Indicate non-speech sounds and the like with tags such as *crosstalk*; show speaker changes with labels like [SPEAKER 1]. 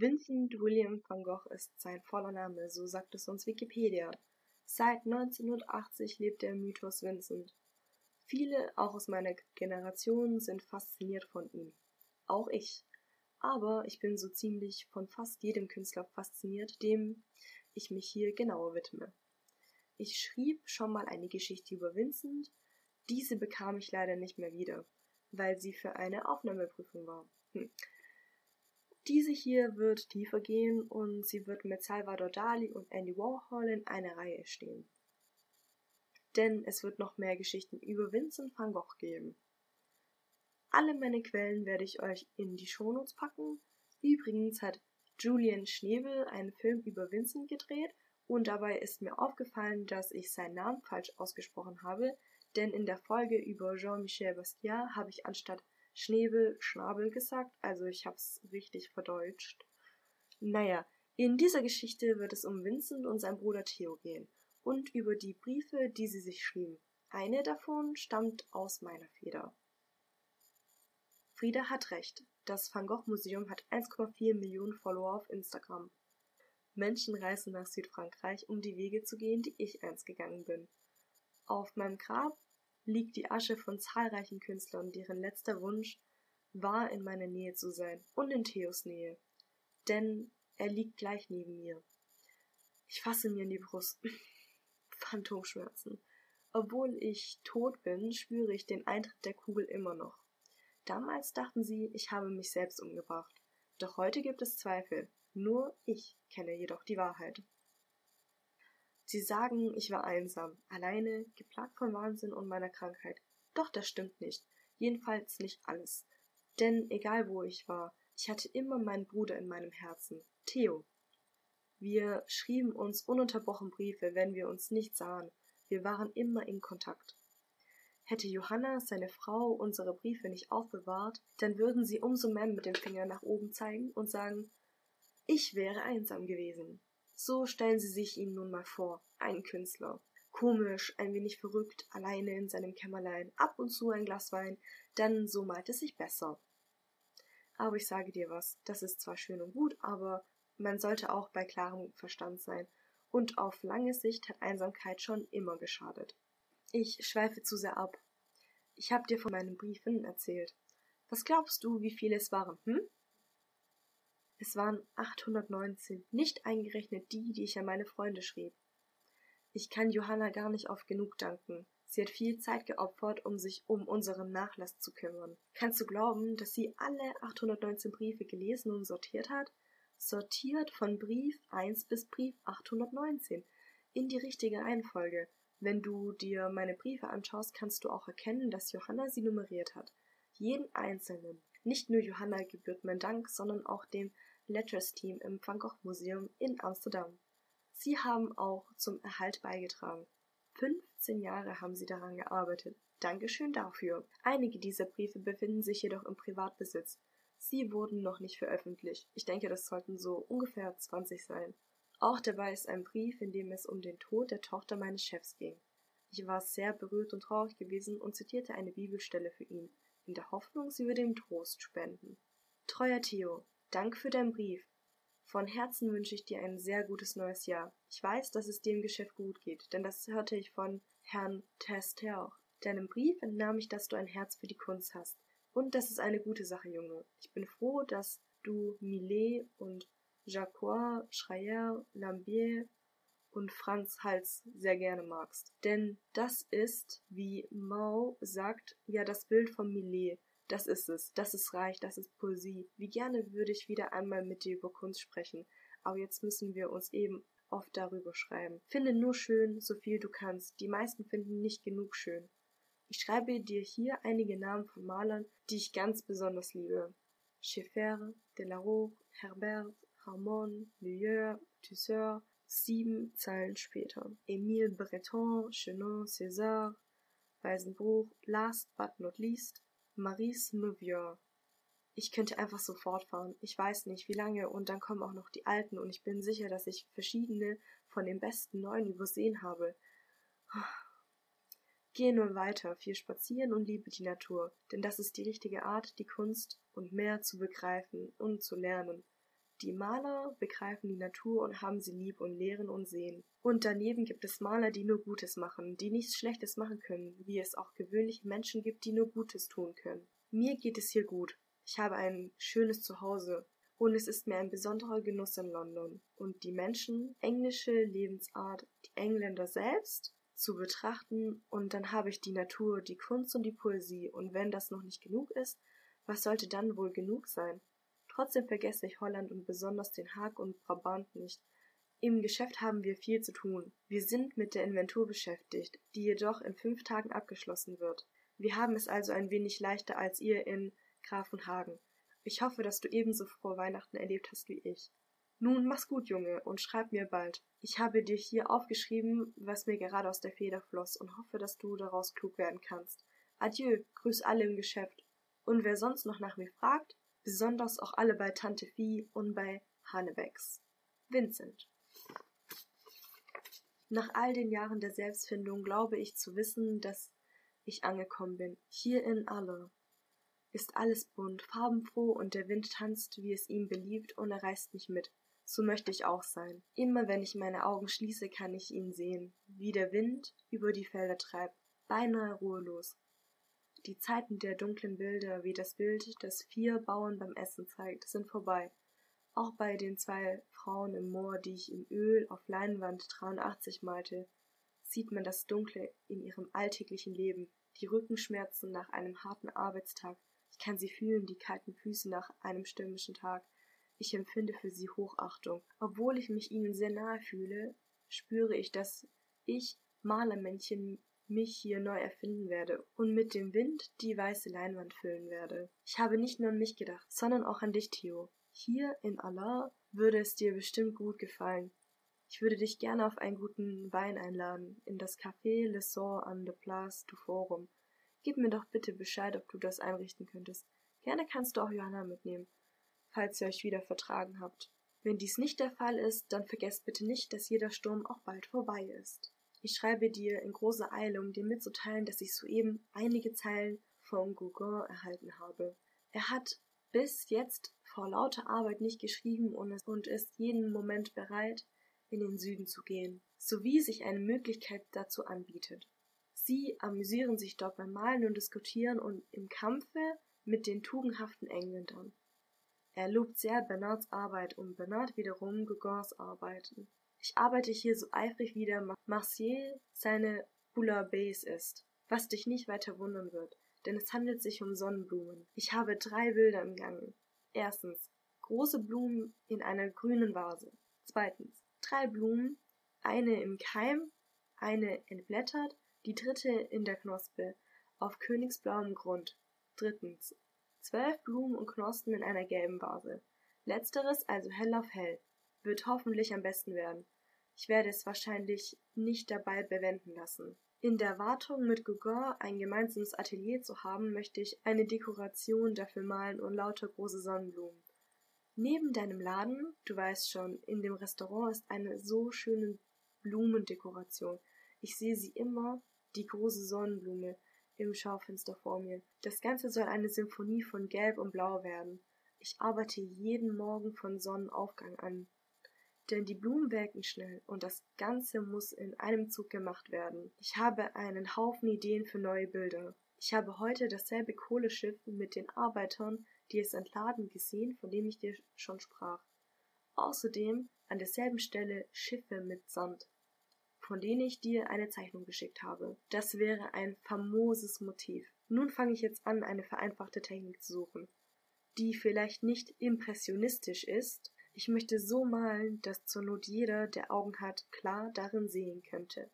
[SPEAKER 1] Vincent William van Gogh ist sein voller Name, so sagt es uns Wikipedia. Seit 1980 lebt der Mythos Vincent. Viele, auch aus meiner Generation, sind fasziniert von ihm. Auch ich. Aber ich bin so ziemlich von fast jedem Künstler fasziniert, dem ich mich hier genauer widme. Ich schrieb schon mal eine Geschichte über Vincent, diese bekam ich leider nicht mehr wieder, weil sie für eine Aufnahmeprüfung war. Hm. Diese hier wird tiefer gehen und sie wird mit Salvador Dali und Andy Warhol in einer Reihe stehen. Denn es wird noch mehr Geschichten über Vincent van Gogh geben. Alle meine Quellen werde ich euch in die Shownotes packen. Übrigens hat Julian Schnebel einen Film über Vincent gedreht und dabei ist mir aufgefallen, dass ich seinen Namen falsch ausgesprochen habe, denn in der Folge über Jean-Michel Basquiat habe ich anstatt Schnebel Schnabel gesagt, also ich hab's richtig verdeutscht. Naja, in dieser Geschichte wird es um Vincent und sein Bruder Theo gehen und über die Briefe, die sie sich schrieben. Eine davon stammt aus meiner Feder. Frieda hat recht. Das Van Gogh Museum hat 1,4 Millionen Follower auf Instagram. Menschen reisen nach Südfrankreich, um die Wege zu gehen, die ich einst gegangen bin. Auf meinem Grab liegt die Asche von zahlreichen Künstlern, deren letzter Wunsch war, in meiner Nähe zu sein und in Theos Nähe. Denn er liegt gleich neben mir. Ich fasse mir in die Brust. *laughs* Phantomschmerzen. Obwohl ich tot bin, spüre ich den Eintritt der Kugel immer noch. Damals dachten sie, ich habe mich selbst umgebracht. Doch heute gibt es Zweifel. Nur ich kenne jedoch die Wahrheit. Sie sagen, ich war einsam, alleine, geplagt von Wahnsinn und meiner Krankheit. Doch das stimmt nicht. Jedenfalls nicht alles. Denn egal wo ich war, ich hatte immer meinen Bruder in meinem Herzen, Theo. Wir schrieben uns ununterbrochen Briefe, wenn wir uns nicht sahen. Wir waren immer in Kontakt. Hätte Johanna, seine Frau, unsere Briefe nicht aufbewahrt, dann würden sie umso mehr mit dem Finger nach oben zeigen und sagen, ich wäre einsam gewesen. So stellen Sie sich ihn nun mal vor, einen Künstler. Komisch, ein wenig verrückt, alleine in seinem Kämmerlein, ab und zu ein Glas Wein, denn so malt es sich besser. Aber ich sage dir was, das ist zwar schön und gut, aber man sollte auch bei klarem Verstand sein, und auf lange Sicht hat Einsamkeit schon immer geschadet. Ich schweife zu sehr ab. Ich hab dir von meinen Briefen erzählt. Was glaubst du, wie viele es waren, hm? Es waren 819, nicht eingerechnet die, die ich an meine Freunde schrieb. Ich kann Johanna gar nicht oft genug danken. Sie hat viel Zeit geopfert, um sich um unseren Nachlass zu kümmern. Kannst du glauben, dass sie alle 819 Briefe gelesen und sortiert hat? Sortiert von Brief 1 bis Brief 819 in die richtige Reihenfolge. Wenn du dir meine Briefe anschaust, kannst du auch erkennen, dass Johanna sie nummeriert hat. Jeden einzelnen. Nicht nur Johanna gebührt mein Dank, sondern auch dem Letters Team im Van Gogh Museum in Amsterdam. Sie haben auch zum Erhalt beigetragen. 15 Jahre haben sie daran gearbeitet. Dankeschön dafür. Einige dieser Briefe befinden sich jedoch im Privatbesitz. Sie wurden noch nicht veröffentlicht. Ich denke, das sollten so ungefähr 20 sein. Auch dabei ist ein Brief, in dem es um den Tod der Tochter meines Chefs ging. Ich war sehr berührt und traurig gewesen und zitierte eine Bibelstelle für ihn, in der Hoffnung, sie würde ihm Trost spenden. Treuer Theo, Dank für deinen Brief. Von Herzen wünsche ich dir ein sehr gutes neues Jahr. Ich weiß, dass es dir im Geschäft gut geht, denn das hörte ich von Herrn Tester. Deinem Brief entnahm ich, dass du ein Herz für die Kunst hast. Und das ist eine gute Sache, Junge. Ich bin froh, dass du Millet und Jacquard, Schreier, Lambier und Franz Hals sehr gerne magst. Denn das ist, wie Mao sagt, ja das Bild von Millet, das ist es, das ist reich, das ist Poesie. Wie gerne würde ich wieder einmal mit dir über Kunst sprechen, aber jetzt müssen wir uns eben oft darüber schreiben. Finde nur schön, so viel du kannst. Die meisten finden nicht genug schön. Ich schreibe dir hier einige Namen von Malern, die ich ganz besonders liebe. Scheffer, Delaroque, Herbert, Ramon, Luyeur, Tusseur, sieben Zeilen später. Emile Breton, Chenon, César, Weisenbruch, last but not least, Maurice Nouvier. Ich könnte einfach so fortfahren. Ich weiß nicht, wie lange, und dann kommen auch noch die alten, und ich bin sicher, dass ich verschiedene von den besten neuen übersehen habe. Gehe nun weiter, viel spazieren und liebe die Natur, denn das ist die richtige Art, die Kunst und mehr zu begreifen und zu lernen. Die Maler begreifen die Natur und haben sie lieb und lehren und sehen. Und daneben gibt es Maler, die nur Gutes machen, die nichts Schlechtes machen können, wie es auch gewöhnliche Menschen gibt, die nur Gutes tun können. Mir geht es hier gut. Ich habe ein schönes Zuhause. Und es ist mir ein besonderer Genuss in London. Und die Menschen, englische Lebensart, die Engländer selbst zu betrachten. Und dann habe ich die Natur, die Kunst und die Poesie. Und wenn das noch nicht genug ist, was sollte dann wohl genug sein? Trotzdem vergesse ich Holland und besonders den Haag und Brabant nicht. Im Geschäft haben wir viel zu tun. Wir sind mit der Inventur beschäftigt, die jedoch in fünf Tagen abgeschlossen wird. Wir haben es also ein wenig leichter als ihr in Grafenhagen. Ich hoffe, dass du ebenso frohe Weihnachten erlebt hast wie ich. Nun, mach's gut, Junge, und schreib mir bald. Ich habe dir hier aufgeschrieben, was mir gerade aus der Feder floss, und hoffe, dass du daraus klug werden kannst. Adieu, grüß alle im Geschäft. Und wer sonst noch nach mir fragt, besonders auch alle bei Tante Vieh und bei Hanebecks. Vincent. Nach all den Jahren der Selbstfindung glaube ich zu wissen, dass ich angekommen bin. Hier in Alle ist alles bunt, farbenfroh und der Wind tanzt, wie es ihm beliebt und er reißt mich mit. So möchte ich auch sein. Immer wenn ich meine Augen schließe, kann ich ihn sehen, wie der Wind über die Felder treibt, beinahe ruhelos. Die Zeiten der dunklen Bilder, wie das Bild, das vier Bauern beim Essen zeigt, sind vorbei. Auch bei den zwei Frauen im Moor, die ich im Öl auf Leinwand 83 malte, sieht man das Dunkle in ihrem alltäglichen Leben, die Rückenschmerzen nach einem harten Arbeitstag. Ich kann sie fühlen, die kalten Füße nach einem stürmischen Tag. Ich empfinde für sie Hochachtung. Obwohl ich mich ihnen sehr nahe fühle, spüre ich, dass ich, Malermännchen, mich hier neu erfinden werde und mit dem Wind die weiße Leinwand füllen werde. Ich habe nicht nur an mich gedacht, sondern auch an dich, Theo. Hier in Allah würde es dir bestimmt gut gefallen. Ich würde dich gerne auf einen guten Wein einladen, in das Café Le Sort an de Place du Forum. Gib mir doch bitte Bescheid, ob du das einrichten könntest. Gerne kannst du auch Johanna mitnehmen, falls ihr euch wieder vertragen habt. Wenn dies nicht der Fall ist, dann vergesst bitte nicht, dass jeder Sturm auch bald vorbei ist. Ich schreibe dir in großer Eile, um dir mitzuteilen, dass ich soeben einige Zeilen vom Gauguin erhalten habe. Er hat bis jetzt vor lauter Arbeit nicht geschrieben und ist jeden Moment bereit, in den Süden zu gehen, sowie sich eine Möglichkeit dazu anbietet. Sie amüsieren sich dort beim Malen und Diskutieren und im Kampfe mit den tugendhaften Engländern. Er lobt sehr Bernards Arbeit und Bernard wiederum Gauguins Arbeiten. Ich arbeite hier so eifrig wie der Marcier seine Bouillabaisse ist, was dich nicht weiter wundern wird, denn es handelt sich um Sonnenblumen. Ich habe drei Bilder im Gange. Erstens, große Blumen in einer grünen Vase. Zweitens, drei Blumen, eine im Keim, eine entblättert, die dritte in der Knospe, auf königsblauem Grund. Drittens, zwölf Blumen und Knospen in einer gelben Vase. Letzteres also hell auf hell wird hoffentlich am besten werden. Ich werde es wahrscheinlich nicht dabei bewenden lassen. In der Wartung mit Gauguin ein gemeinsames Atelier zu haben, möchte ich eine Dekoration dafür malen und lauter große Sonnenblumen. Neben deinem Laden, du weißt schon, in dem Restaurant ist eine so schöne Blumendekoration. Ich sehe sie immer, die große Sonnenblume, im Schaufenster vor mir. Das Ganze soll eine Symphonie von Gelb und Blau werden. Ich arbeite jeden Morgen von Sonnenaufgang an denn die Blumen welken schnell und das Ganze muss in einem Zug gemacht werden. Ich habe einen Haufen Ideen für neue Bilder. Ich habe heute dasselbe Kohleschiff mit den Arbeitern, die es entladen, gesehen, von dem ich dir schon sprach. Außerdem an derselben Stelle Schiffe mit Sand, von denen ich dir eine Zeichnung geschickt habe. Das wäre ein famoses Motiv. Nun fange ich jetzt an, eine vereinfachte Technik zu suchen, die vielleicht nicht impressionistisch ist, ich möchte so malen, dass zur Not jeder, der Augen hat, klar darin sehen könnte.